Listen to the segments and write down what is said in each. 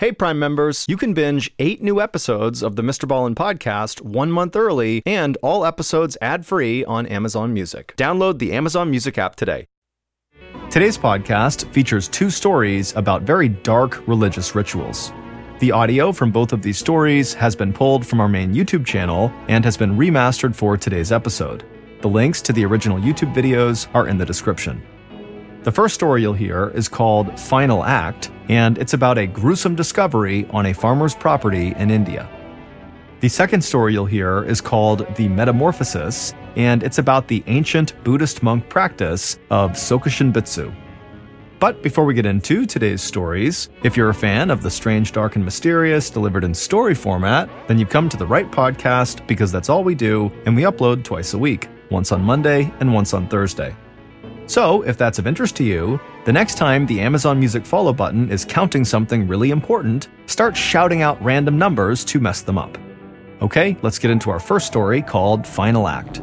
Hey, Prime members, you can binge eight new episodes of the Mr. Ballen podcast one month early and all episodes ad free on Amazon Music. Download the Amazon Music app today. Today's podcast features two stories about very dark religious rituals. The audio from both of these stories has been pulled from our main YouTube channel and has been remastered for today's episode. The links to the original YouTube videos are in the description. The first story you'll hear is called Final Act, and it's about a gruesome discovery on a farmer's property in India. The second story you'll hear is called The Metamorphosis, and it's about the ancient Buddhist monk practice of Sokushin Butsu. But before we get into today's stories, if you're a fan of the strange, dark, and mysterious delivered in story format, then you've come to the right podcast because that's all we do, and we upload twice a week, once on Monday and once on Thursday. So, if that's of interest to you, the next time the Amazon Music follow button is counting something really important, start shouting out random numbers to mess them up. Okay, let's get into our first story called Final Act.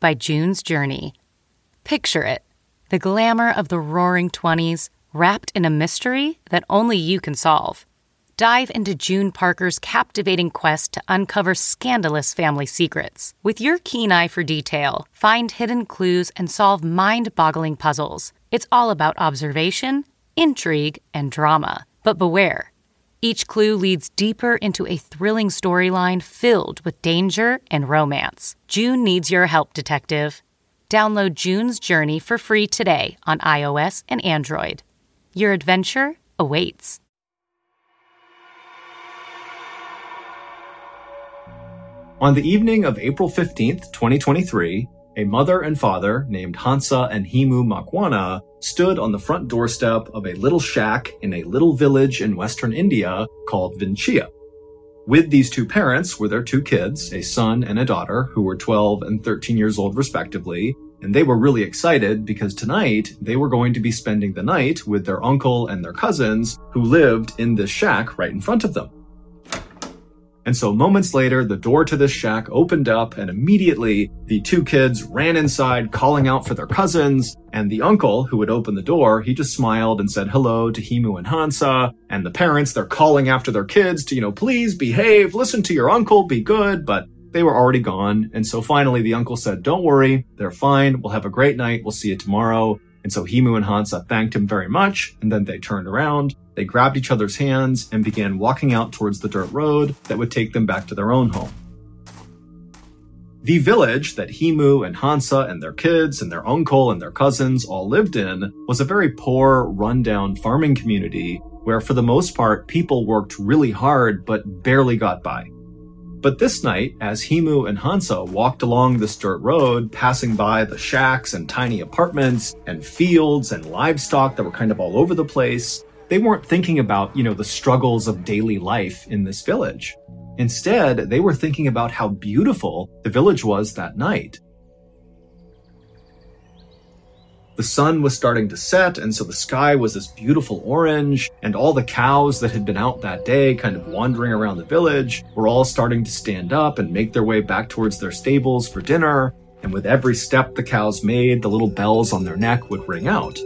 by June's Journey. Picture it the glamour of the roaring 20s wrapped in a mystery that only you can solve. Dive into June Parker's captivating quest to uncover scandalous family secrets. With your keen eye for detail, find hidden clues and solve mind boggling puzzles. It's all about observation, intrigue, and drama. But beware. Each clue leads deeper into a thrilling storyline filled with danger and romance. June needs your help, detective. Download June's Journey for free today on iOS and Android. Your adventure awaits. On the evening of April 15th, 2023, a mother and father named Hansa and Himu Makwana stood on the front doorstep of a little shack in a little village in western India called Vinchia. With these two parents were their two kids, a son and a daughter, who were 12 and 13 years old respectively, and they were really excited because tonight they were going to be spending the night with their uncle and their cousins who lived in this shack right in front of them. And so moments later, the door to this shack opened up and immediately the two kids ran inside calling out for their cousins. And the uncle who had opened the door, he just smiled and said hello to Himu and Hansa. And the parents, they're calling after their kids to, you know, please behave, listen to your uncle, be good. But they were already gone. And so finally the uncle said, don't worry, they're fine. We'll have a great night. We'll see you tomorrow. And so Himu and Hansa thanked him very much. And then they turned around they grabbed each other's hands and began walking out towards the dirt road that would take them back to their own home. The village that Himu and Hansa and their kids and their uncle and their cousins all lived in was a very poor, rundown farming community where, for the most part, people worked really hard but barely got by. But this night, as Himu and Hansa walked along this dirt road, passing by the shacks and tiny apartments and fields and livestock that were kind of all over the place, they weren't thinking about, you know, the struggles of daily life in this village. Instead, they were thinking about how beautiful the village was that night. The sun was starting to set, and so the sky was this beautiful orange, and all the cows that had been out that day, kind of wandering around the village, were all starting to stand up and make their way back towards their stables for dinner. And with every step the cows made, the little bells on their neck would ring out.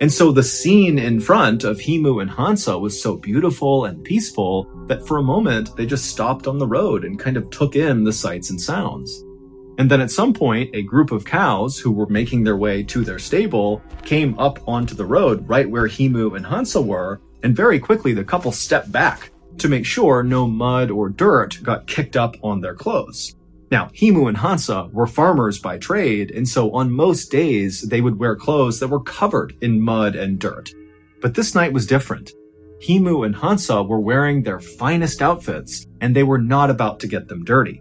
And so the scene in front of Himu and Hansa was so beautiful and peaceful that for a moment they just stopped on the road and kind of took in the sights and sounds. And then at some point, a group of cows who were making their way to their stable came up onto the road right where Himu and Hansa were, and very quickly the couple stepped back to make sure no mud or dirt got kicked up on their clothes. Now, Himu and Hansa were farmers by trade, and so on most days they would wear clothes that were covered in mud and dirt. But this night was different. Himu and Hansa were wearing their finest outfits, and they were not about to get them dirty.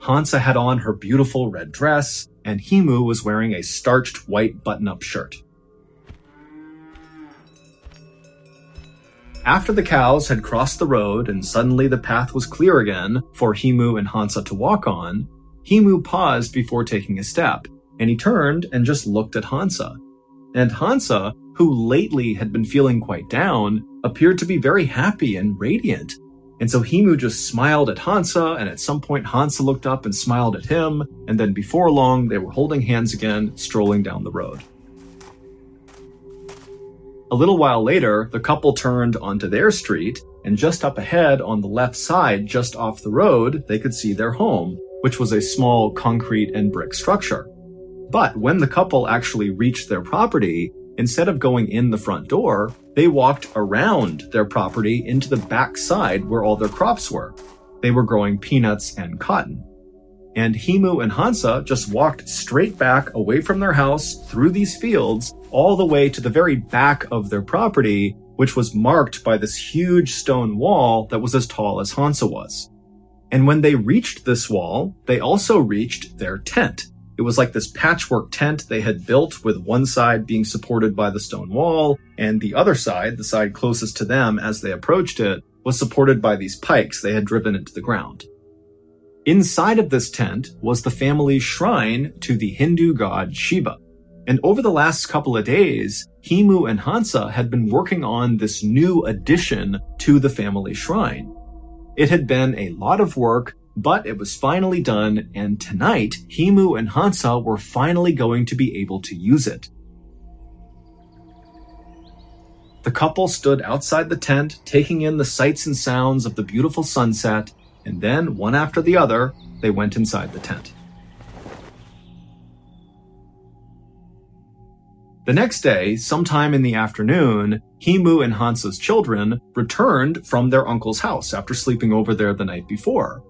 Hansa had on her beautiful red dress, and Himu was wearing a starched white button-up shirt. After the cows had crossed the road and suddenly the path was clear again for Himu and Hansa to walk on, Himu paused before taking a step, and he turned and just looked at Hansa. And Hansa, who lately had been feeling quite down, appeared to be very happy and radiant. And so Himu just smiled at Hansa, and at some point Hansa looked up and smiled at him, and then before long they were holding hands again, strolling down the road. A little while later, the couple turned onto their street, and just up ahead on the left side, just off the road, they could see their home, which was a small concrete and brick structure. But when the couple actually reached their property, instead of going in the front door, they walked around their property into the back side where all their crops were. They were growing peanuts and cotton. And Himu and Hansa just walked straight back away from their house through these fields all the way to the very back of their property, which was marked by this huge stone wall that was as tall as Hansa was. And when they reached this wall, they also reached their tent. It was like this patchwork tent they had built with one side being supported by the stone wall, and the other side, the side closest to them as they approached it, was supported by these pikes they had driven into the ground. Inside of this tent was the family's shrine to the Hindu god Shiva. And over the last couple of days, Himu and Hansa had been working on this new addition to the family shrine. It had been a lot of work, but it was finally done, and tonight, Himu and Hansa were finally going to be able to use it. The couple stood outside the tent, taking in the sights and sounds of the beautiful sunset, and then, one after the other, they went inside the tent. The next day, sometime in the afternoon, Himu and Hansa's children returned from their uncle's house after sleeping over there the night before.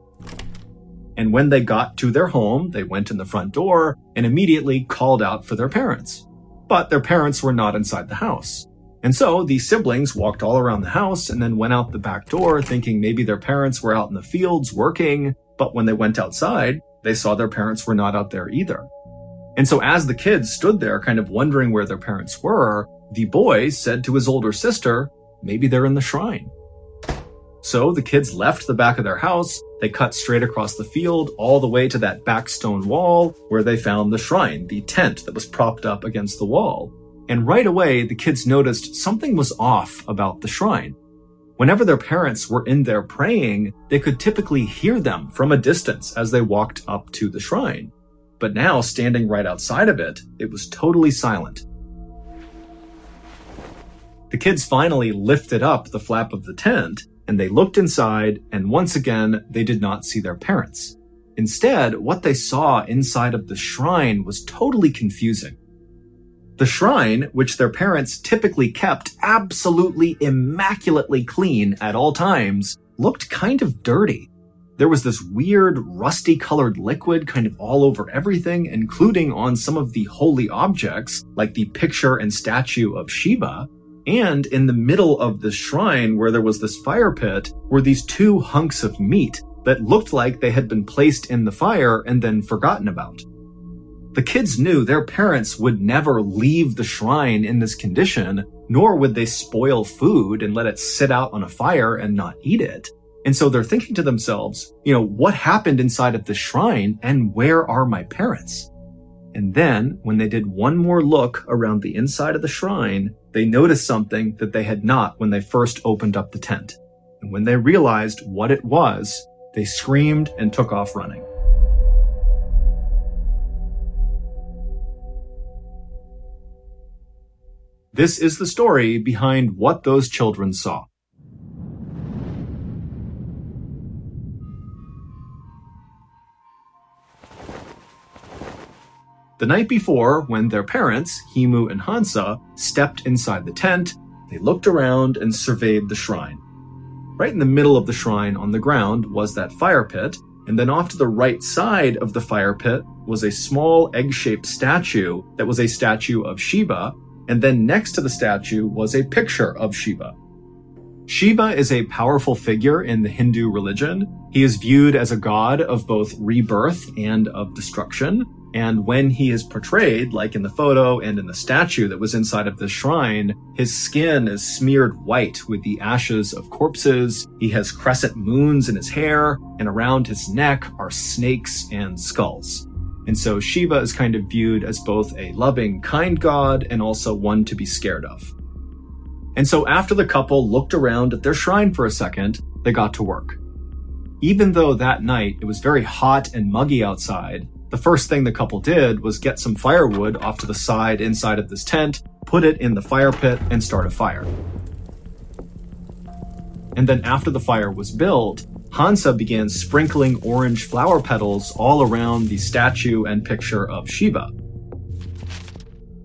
And when they got to their home, they went in the front door and immediately called out for their parents. But their parents were not inside the house. And so the siblings walked all around the house and then went out the back door thinking maybe their parents were out in the fields working. But when they went outside, they saw their parents were not out there either. And so as the kids stood there kind of wondering where their parents were, the boy said to his older sister, maybe they're in the shrine. So the kids left the back of their house, they cut straight across the field all the way to that back stone wall where they found the shrine, the tent that was propped up against the wall. And right away, the kids noticed something was off about the shrine. Whenever their parents were in there praying, they could typically hear them from a distance as they walked up to the shrine. But now, standing right outside of it, it was totally silent. The kids finally lifted up the flap of the tent and they looked inside, and once again, they did not see their parents. Instead, what they saw inside of the shrine was totally confusing. The shrine, which their parents typically kept absolutely immaculately clean at all times, looked kind of dirty. There was this weird, rusty colored liquid kind of all over everything, including on some of the holy objects, like the picture and statue of Shiva. And in the middle of the shrine, where there was this fire pit, were these two hunks of meat that looked like they had been placed in the fire and then forgotten about. The kids knew their parents would never leave the shrine in this condition, nor would they spoil food and let it sit out on a fire and not eat it. And so they're thinking to themselves, you know, what happened inside of the shrine and where are my parents? And then when they did one more look around the inside of the shrine, they noticed something that they had not when they first opened up the tent. And when they realized what it was, they screamed and took off running. This is the story behind what those children saw. The night before, when their parents, Himu and Hansa, stepped inside the tent, they looked around and surveyed the shrine. Right in the middle of the shrine on the ground was that fire pit, and then off to the right side of the fire pit was a small egg shaped statue that was a statue of Shiva, and then next to the statue was a picture of Shiva. Shiva is a powerful figure in the Hindu religion. He is viewed as a god of both rebirth and of destruction. And when he is portrayed, like in the photo and in the statue that was inside of the shrine, his skin is smeared white with the ashes of corpses. He has crescent moons in his hair, and around his neck are snakes and skulls. And so Shiva is kind of viewed as both a loving, kind god and also one to be scared of. And so after the couple looked around at their shrine for a second, they got to work. Even though that night it was very hot and muggy outside, the first thing the couple did was get some firewood off to the side inside of this tent, put it in the fire pit, and start a fire. And then after the fire was built, Hansa began sprinkling orange flower petals all around the statue and picture of Shiva.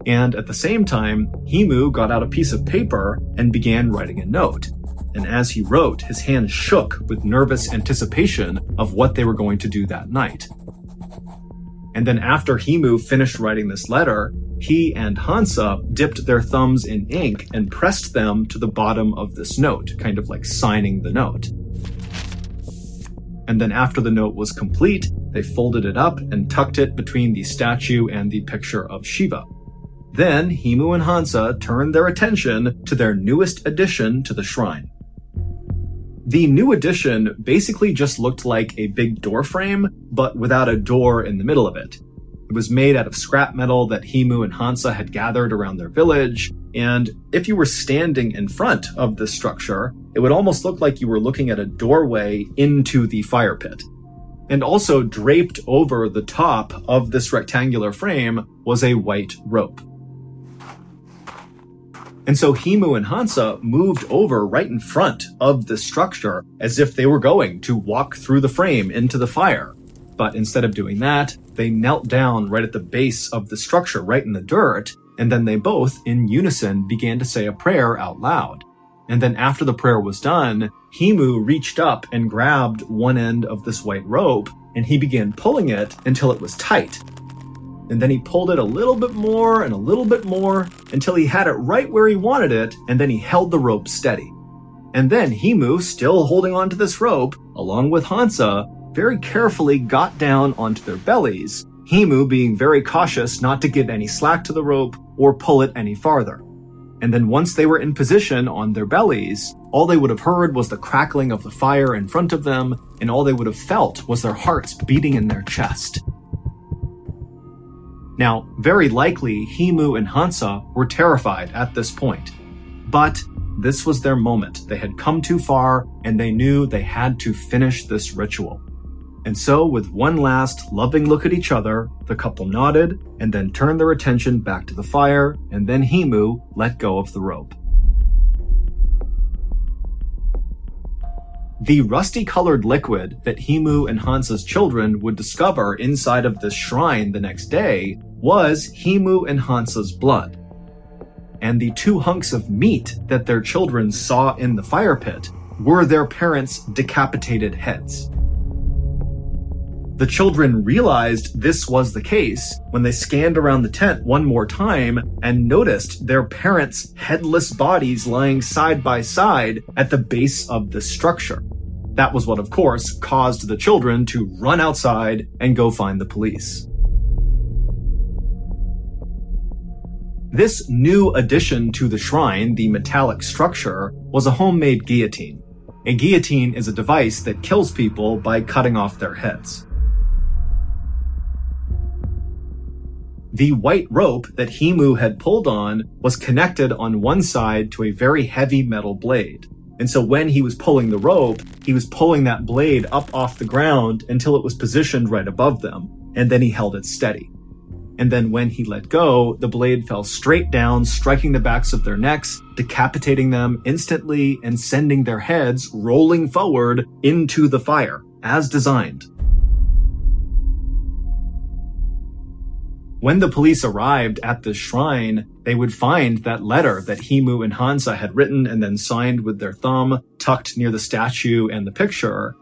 And at the same time, Himu got out a piece of paper and began writing a note. And as he wrote, his hand shook with nervous anticipation of what they were going to do that night. And then after Himu finished writing this letter, he and Hansa dipped their thumbs in ink and pressed them to the bottom of this note, kind of like signing the note. And then after the note was complete, they folded it up and tucked it between the statue and the picture of Shiva. Then Himu and Hansa turned their attention to their newest addition to the shrine. The new addition basically just looked like a big door frame, but without a door in the middle of it. It was made out of scrap metal that Himu and Hansa had gathered around their village, and if you were standing in front of this structure, it would almost look like you were looking at a doorway into the fire pit. And also draped over the top of this rectangular frame was a white rope. And so Himu and Hansa moved over right in front of the structure as if they were going to walk through the frame into the fire. But instead of doing that, they knelt down right at the base of the structure, right in the dirt, and then they both, in unison, began to say a prayer out loud. And then after the prayer was done, Himu reached up and grabbed one end of this white rope, and he began pulling it until it was tight and then he pulled it a little bit more and a little bit more until he had it right where he wanted it, and then he held the rope steady. And then Himu, still holding onto this rope, along with Hansa, very carefully got down onto their bellies, Himu being very cautious not to give any slack to the rope or pull it any farther. And then once they were in position on their bellies, all they would have heard was the crackling of the fire in front of them, and all they would have felt was their hearts beating in their chest. Now, very likely, Himu and Hansa were terrified at this point. But this was their moment. They had come too far, and they knew they had to finish this ritual. And so, with one last loving look at each other, the couple nodded and then turned their attention back to the fire, and then Himu let go of the rope. The rusty colored liquid that Himu and Hansa's children would discover inside of this shrine the next day was Himu and Hansa's blood. And the two hunks of meat that their children saw in the fire pit were their parents' decapitated heads. The children realized this was the case when they scanned around the tent one more time and noticed their parents' headless bodies lying side by side at the base of the structure. That was what, of course, caused the children to run outside and go find the police. This new addition to the shrine, the metallic structure, was a homemade guillotine. A guillotine is a device that kills people by cutting off their heads. The white rope that Himu had pulled on was connected on one side to a very heavy metal blade. And so when he was pulling the rope, he was pulling that blade up off the ground until it was positioned right above them, and then he held it steady. And then when he let go, the blade fell straight down, striking the backs of their necks, decapitating them instantly, and sending their heads rolling forward into the fire, as designed. When the police arrived at the shrine, they would find that letter that Himu and Hansa had written and then signed with their thumb, tucked near the statue and the picture.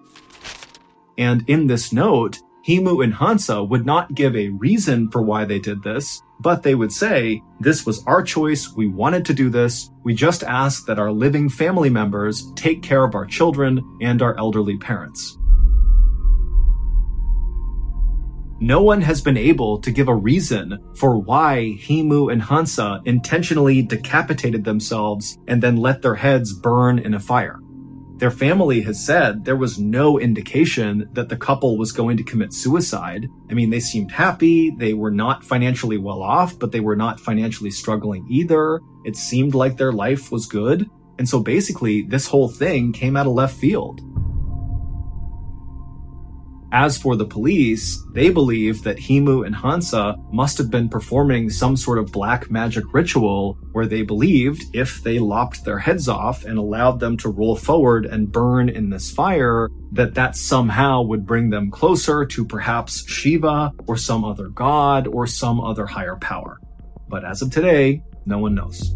And in this note, Himu and Hansa would not give a reason for why they did this, but they would say, This was our choice, we wanted to do this, we just ask that our living family members take care of our children and our elderly parents. No one has been able to give a reason for why Himu and Hansa intentionally decapitated themselves and then let their heads burn in a fire. Their family has said there was no indication that the couple was going to commit suicide. I mean, they seemed happy. They were not financially well off, but they were not financially struggling either. It seemed like their life was good. And so basically, this whole thing came out of left field. As for the police, they believe that Himu and Hansa must have been performing some sort of black magic ritual where they believed if they lopped their heads off and allowed them to roll forward and burn in this fire, that that somehow would bring them closer to perhaps Shiva or some other god or some other higher power. But as of today, no one knows.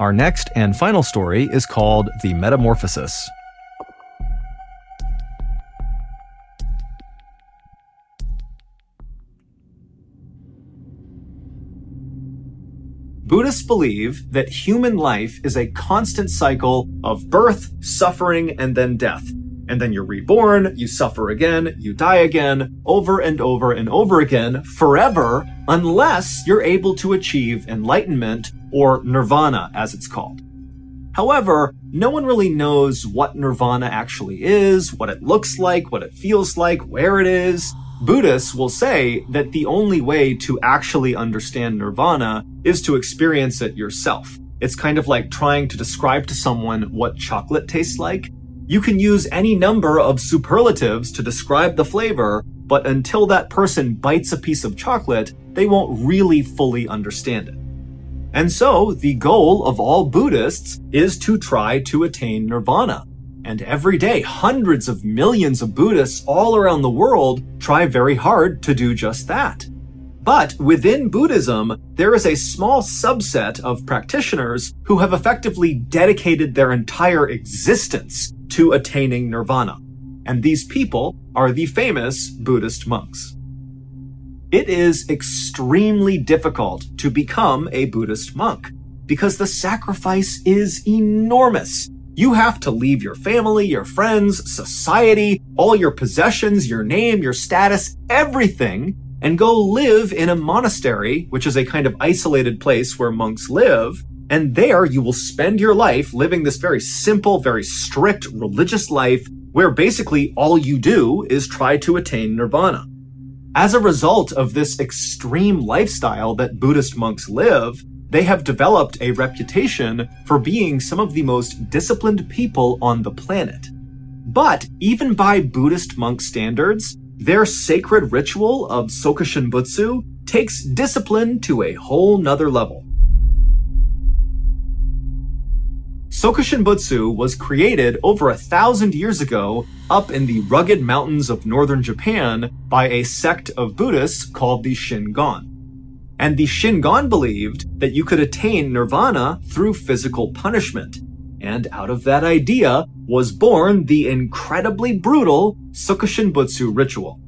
Our next and final story is called The Metamorphosis. Buddhists believe that human life is a constant cycle of birth, suffering, and then death. And then you're reborn, you suffer again, you die again, over and over and over again, forever, unless you're able to achieve enlightenment or nirvana as it's called. However, no one really knows what nirvana actually is, what it looks like, what it feels like, where it is. Buddhists will say that the only way to actually understand nirvana is to experience it yourself. It's kind of like trying to describe to someone what chocolate tastes like. You can use any number of superlatives to describe the flavor, but until that person bites a piece of chocolate, they won't really fully understand it. And so, the goal of all Buddhists is to try to attain nirvana. And every day, hundreds of millions of Buddhists all around the world try very hard to do just that. But within Buddhism, there is a small subset of practitioners who have effectively dedicated their entire existence to attaining nirvana. And these people are the famous Buddhist monks. It is extremely difficult to become a Buddhist monk because the sacrifice is enormous. You have to leave your family, your friends, society, all your possessions, your name, your status, everything, and go live in a monastery, which is a kind of isolated place where monks live. And there you will spend your life living this very simple, very strict religious life where basically all you do is try to attain nirvana. As a result of this extreme lifestyle that Buddhist monks live, they have developed a reputation for being some of the most disciplined people on the planet. But even by Buddhist monk standards, their sacred ritual of Sokushin Butsu takes discipline to a whole nother level. Sokushin Butsu was created over a thousand years ago up in the rugged mountains of northern Japan by a sect of Buddhists called the Shingon. And the Shingon believed that you could attain nirvana through physical punishment. And out of that idea was born the incredibly brutal Sokushin Butsu ritual.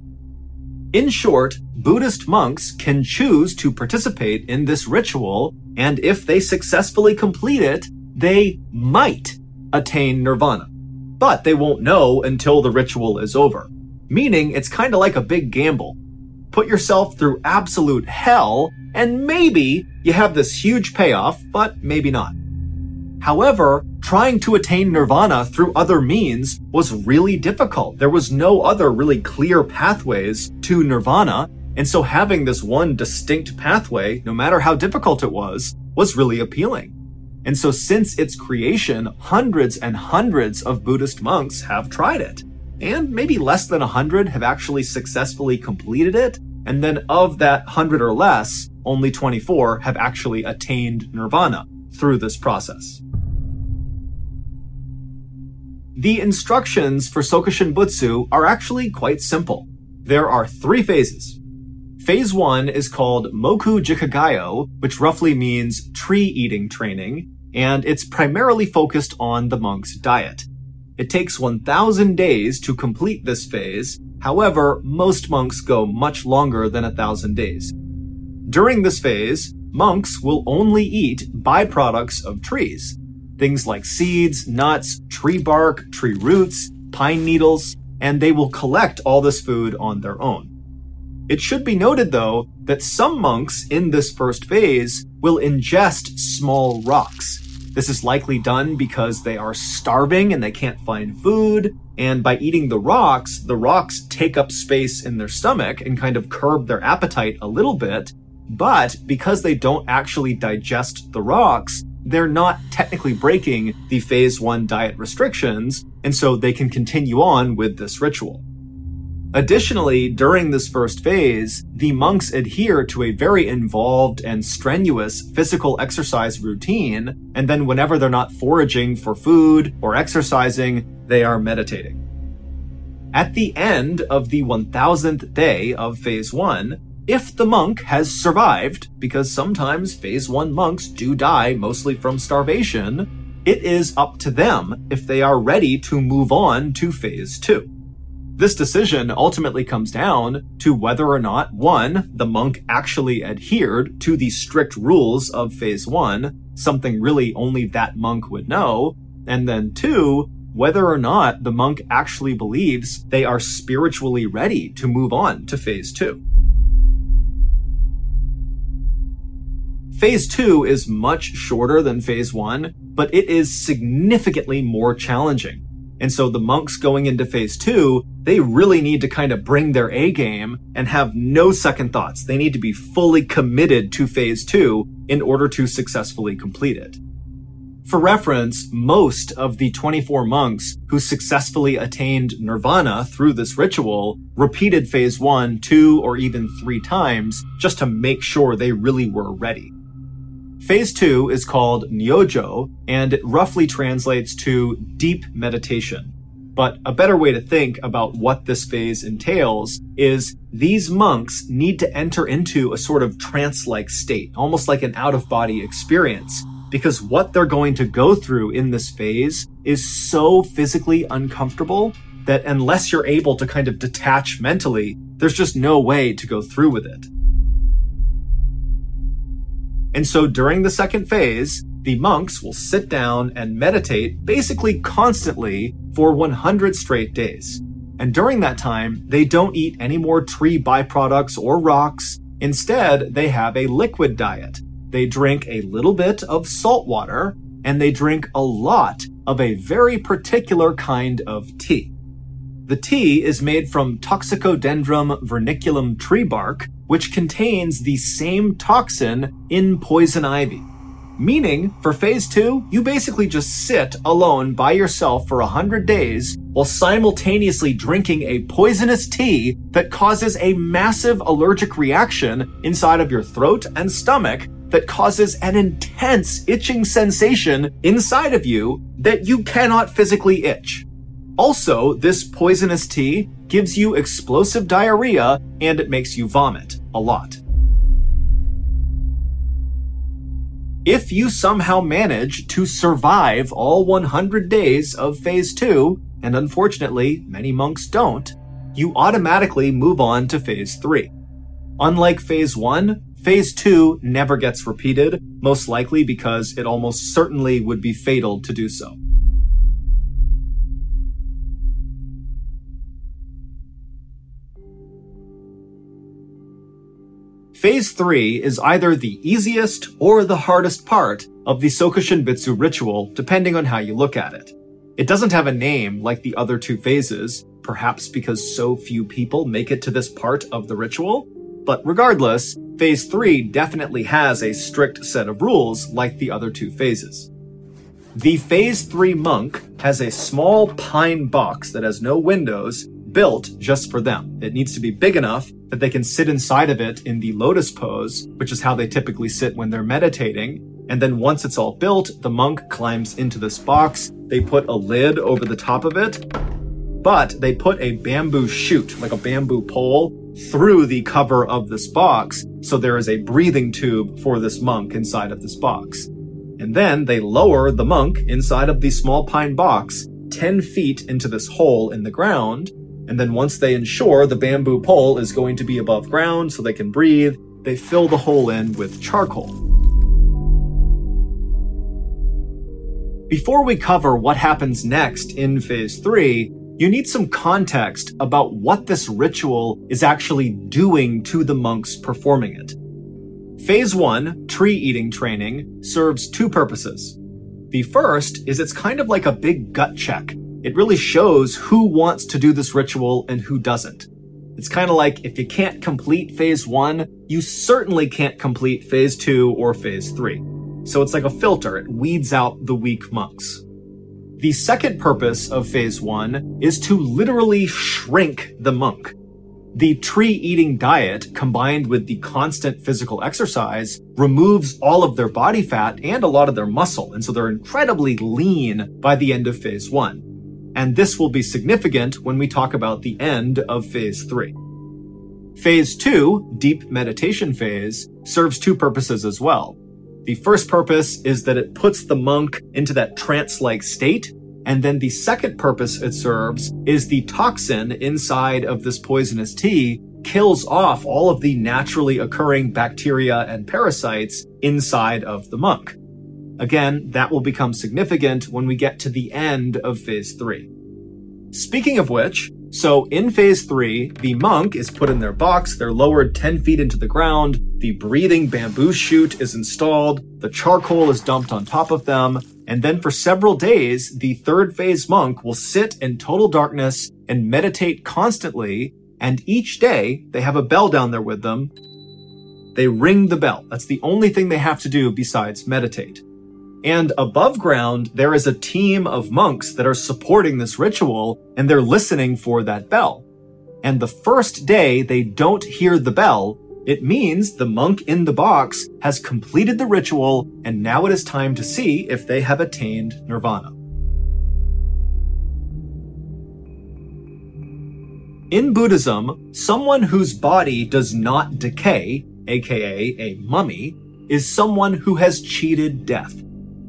In short, Buddhist monks can choose to participate in this ritual, and if they successfully complete it, they might attain nirvana. But they won't know until the ritual is over. Meaning it's kind of like a big gamble. Put yourself through absolute hell, and maybe you have this huge payoff, but maybe not. However, trying to attain nirvana through other means was really difficult. There was no other really clear pathways to nirvana, and so having this one distinct pathway, no matter how difficult it was, was really appealing. And so since its creation, hundreds and hundreds of Buddhist monks have tried it. And maybe less than a hundred have actually successfully completed it. And then of that hundred or less, only 24 have actually attained nirvana through this process. The instructions for Sokushin Butsu are actually quite simple. There are three phases. Phase one is called Moku Jikigyo, which roughly means tree eating training, and it's primarily focused on the monk's diet. It takes 1,000 days to complete this phase. However, most monks go much longer than 1,000 days. During this phase, monks will only eat byproducts of trees. Things like seeds, nuts, tree bark, tree roots, pine needles, and they will collect all this food on their own. It should be noted though that some monks in this first phase will ingest small rocks. This is likely done because they are starving and they can't find food. And by eating the rocks, the rocks take up space in their stomach and kind of curb their appetite a little bit. But because they don't actually digest the rocks, they're not technically breaking the phase one diet restrictions. And so they can continue on with this ritual. Additionally, during this first phase, the monks adhere to a very involved and strenuous physical exercise routine, and then whenever they're not foraging for food or exercising, they are meditating. At the end of the 1000th day of phase 1, if the monk has survived, because sometimes phase 1 monks do die mostly from starvation, it is up to them if they are ready to move on to phase 2. This decision ultimately comes down to whether or not, one, the monk actually adhered to the strict rules of phase one, something really only that monk would know, and then two, whether or not the monk actually believes they are spiritually ready to move on to phase two. Phase two is much shorter than phase one, but it is significantly more challenging. And so the monks going into phase two, they really need to kind of bring their A game and have no second thoughts. They need to be fully committed to phase two in order to successfully complete it. For reference, most of the 24 monks who successfully attained nirvana through this ritual repeated phase one, two, or even three times just to make sure they really were ready. Phase two is called Nyojo, and it roughly translates to deep meditation. But a better way to think about what this phase entails is these monks need to enter into a sort of trance-like state, almost like an out-of-body experience, because what they're going to go through in this phase is so physically uncomfortable that unless you're able to kind of detach mentally, there's just no way to go through with it. And so during the second phase, the monks will sit down and meditate basically constantly for 100 straight days. And during that time, they don't eat any more tree byproducts or rocks. Instead, they have a liquid diet. They drink a little bit of salt water and they drink a lot of a very particular kind of tea. The tea is made from Toxicodendron vernicifluum tree bark, which contains the same toxin in poison ivy. Meaning, for phase two, you basically just sit alone by yourself for a hundred days while simultaneously drinking a poisonous tea that causes a massive allergic reaction inside of your throat and stomach that causes an intense itching sensation inside of you that you cannot physically itch. Also, this poisonous tea gives you explosive diarrhea and it makes you vomit a lot. If you somehow manage to survive all 100 days of phase 2, and unfortunately many monks don't, you automatically move on to phase 3. Unlike phase 1, phase 2 never gets repeated, most likely because it almost certainly would be fatal to do so. Phase 3 is either the easiest or the hardest part of the Sokushin Butsu ritual, depending on how you look at it. It doesn't have a name like the other two phases, perhaps because so few people make it to this part of the ritual. But regardless, Phase 3 definitely has a strict set of rules like the other two phases. The Phase 3 monk has a small pine box that has no windows built just for them. It needs to be big enough that they can sit inside of it in the lotus pose, which is how they typically sit when they're meditating. And then once it's all built, the monk climbs into this box. They put a lid over the top of it, but they put a bamboo shoot, like a bamboo pole, through the cover of this box. So there is a breathing tube for this monk inside of this box. And then they lower the monk inside of the small pine box 10 feet into this hole in the ground and then once they ensure the bamboo pole is going to be above ground so they can breathe, they fill the hole in with charcoal. Before we cover what happens next in phase three, you need some context about what this ritual is actually doing to the monks performing it. Phase one, tree eating training, serves two purposes. The first is it's kind of like a big gut check it really shows who wants to do this ritual and who doesn't. It's kind of like if you can't complete phase one, you certainly can't complete phase two or phase three. So it's like a filter. It weeds out the weak monks. The second purpose of phase one is to literally shrink the monk. The tree eating diet combined with the constant physical exercise removes all of their body fat and a lot of their muscle. And so they're incredibly lean by the end of phase one and this will be significant when we talk about the end of phase 3. Phase 2, deep meditation phase, serves two purposes as well. The first purpose is that it puts the monk into that trance-like state, and then the second purpose it serves is the toxin inside of this poisonous tea kills off all of the naturally occurring bacteria and parasites inside of the monk. Again, that will become significant when we get to the end of phase three. Speaking of which, so in phase three, the monk is put in their box, they're lowered 10 feet into the ground, the breathing bamboo shoot is installed, the charcoal is dumped on top of them, and then for several days, the third phase monk will sit in total darkness and meditate constantly, and each day they have a bell down there with them. They ring the bell. That's the only thing they have to do besides meditate. And above ground, there is a team of monks that are supporting this ritual and they're listening for that bell. And the first day they don't hear the bell, it means the monk in the box has completed the ritual and now it is time to see if they have attained nirvana. In Buddhism, someone whose body does not decay, aka a mummy, is someone who has cheated death.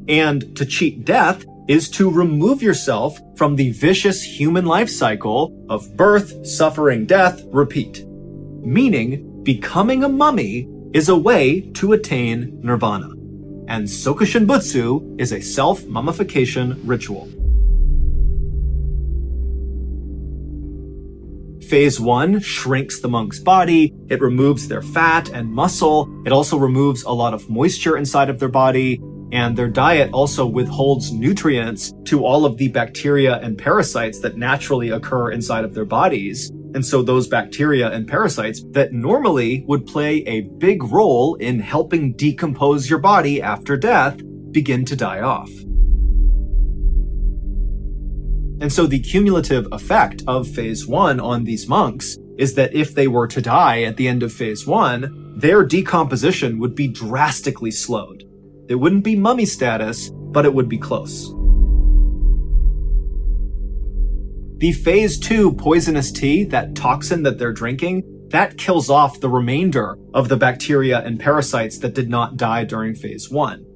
And to cheat death is to remove yourself from the vicious human life cycle of birth, suffering, death, repeat. Meaning, becoming a mummy is a way to attain nirvana. And Sokushin Butsu is a self-mummification ritual. Phase 1 shrinks the monk's body, it removes their fat and muscle, it also removes a lot of moisture inside of their body, and their diet also withholds nutrients to all of the bacteria and parasites that naturally occur inside of their bodies. And so those bacteria and parasites that normally would play a big role in helping decompose your body after death begin to die off. And so the cumulative effect of phase one on these monks is that if they were to die at the end of phase one, their decomposition would be drastically slowed. It wouldn't be mummy status, but it would be close. The phase 2 poisonous tea, that toxin that they're drinking, that kills off the remainder of the bacteria and parasites that did not die during phase 1.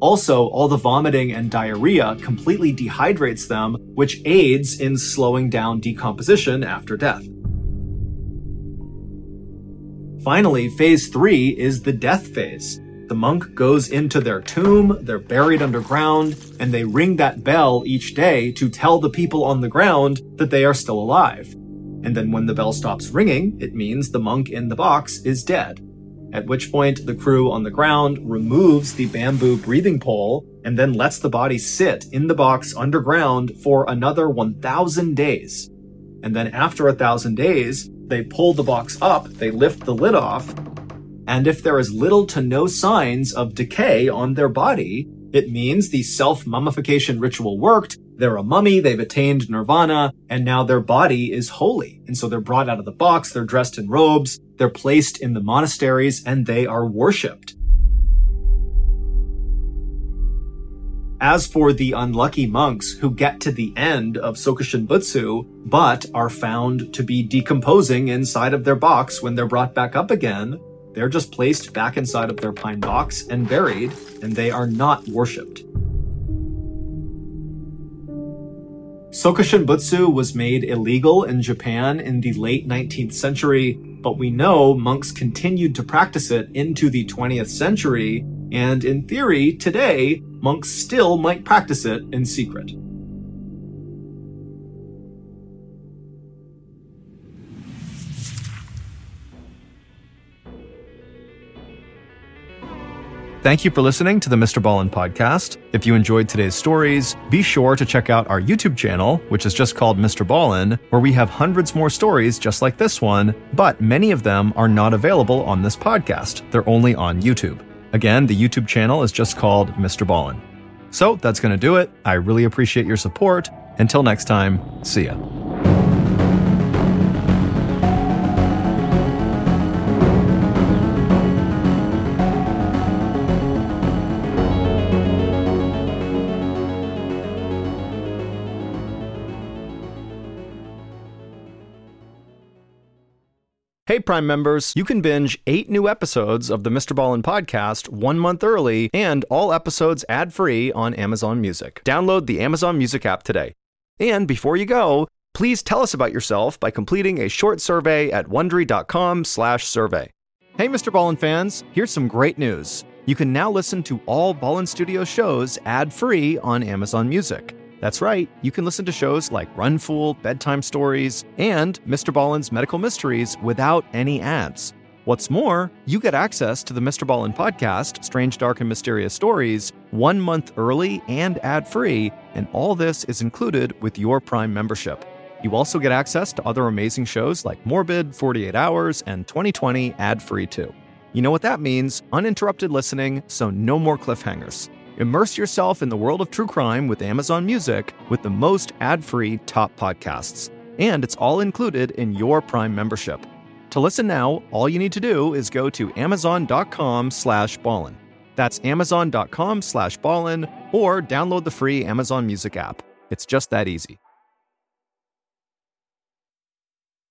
Also, all the vomiting and diarrhea completely dehydrates them, which aids in slowing down decomposition after death. Finally, phase 3 is the death phase. The monk goes into their tomb, they're buried underground, and they ring that bell each day to tell the people on the ground that they are still alive. And then when the bell stops ringing, it means the monk in the box is dead. At which point, the crew on the ground removes the bamboo breathing pole and then lets the body sit in the box underground for another 1,000 days. And then after a thousand days, they pull the box up, they lift the lid off, and if there is little to no signs of decay on their body, it means the self mummification ritual worked. They're a mummy, they've attained nirvana, and now their body is holy. And so they're brought out of the box, they're dressed in robes, they're placed in the monasteries, and they are worshipped. As for the unlucky monks who get to the end of Sokushin Butsu, but are found to be decomposing inside of their box when they're brought back up again, they're just placed back inside of their pine box and buried, and they are not worshipped. Sokushin Butsu was made illegal in Japan in the late 19th century, but we know monks continued to practice it into the 20th century, and in theory, today, monks still might practice it in secret. Thank you for listening to the Mr. Ballen podcast. If you enjoyed today's stories, be sure to check out our YouTube channel, which is just called Mr. Ballen, where we have hundreds more stories just like this one, but many of them are not available on this podcast. They're only on YouTube. Again, the YouTube channel is just called Mr. Ballen. So that's going to do it. I really appreciate your support. Until next time, see ya. Hey, Prime members, you can binge eight new episodes of the Mr. Ballen podcast one month early and all episodes ad free on Amazon Music. Download the Amazon Music app today. And before you go, please tell us about yourself by completing a short survey at wondery.com/slash survey. Hey, Mr. Ballen fans, here's some great news. You can now listen to all Ballen Studio shows ad free on Amazon Music. That's right, you can listen to shows like Run Fool, Bedtime Stories, and Mr. Ballen's Medical Mysteries without any ads. What's more, you get access to the Mr. Ballen podcast, Strange, Dark, and Mysterious Stories, one month early and ad free, and all this is included with your Prime membership. You also get access to other amazing shows like Morbid, 48 Hours, and 2020 ad free too. You know what that means uninterrupted listening, so no more cliffhangers. Immerse yourself in the world of true crime with Amazon Music with the most ad-free top podcasts. And it's all included in your Prime membership. To listen now, all you need to do is go to amazon.com slash ballen. That's amazon.com slash ballen or download the free Amazon Music app. It's just that easy.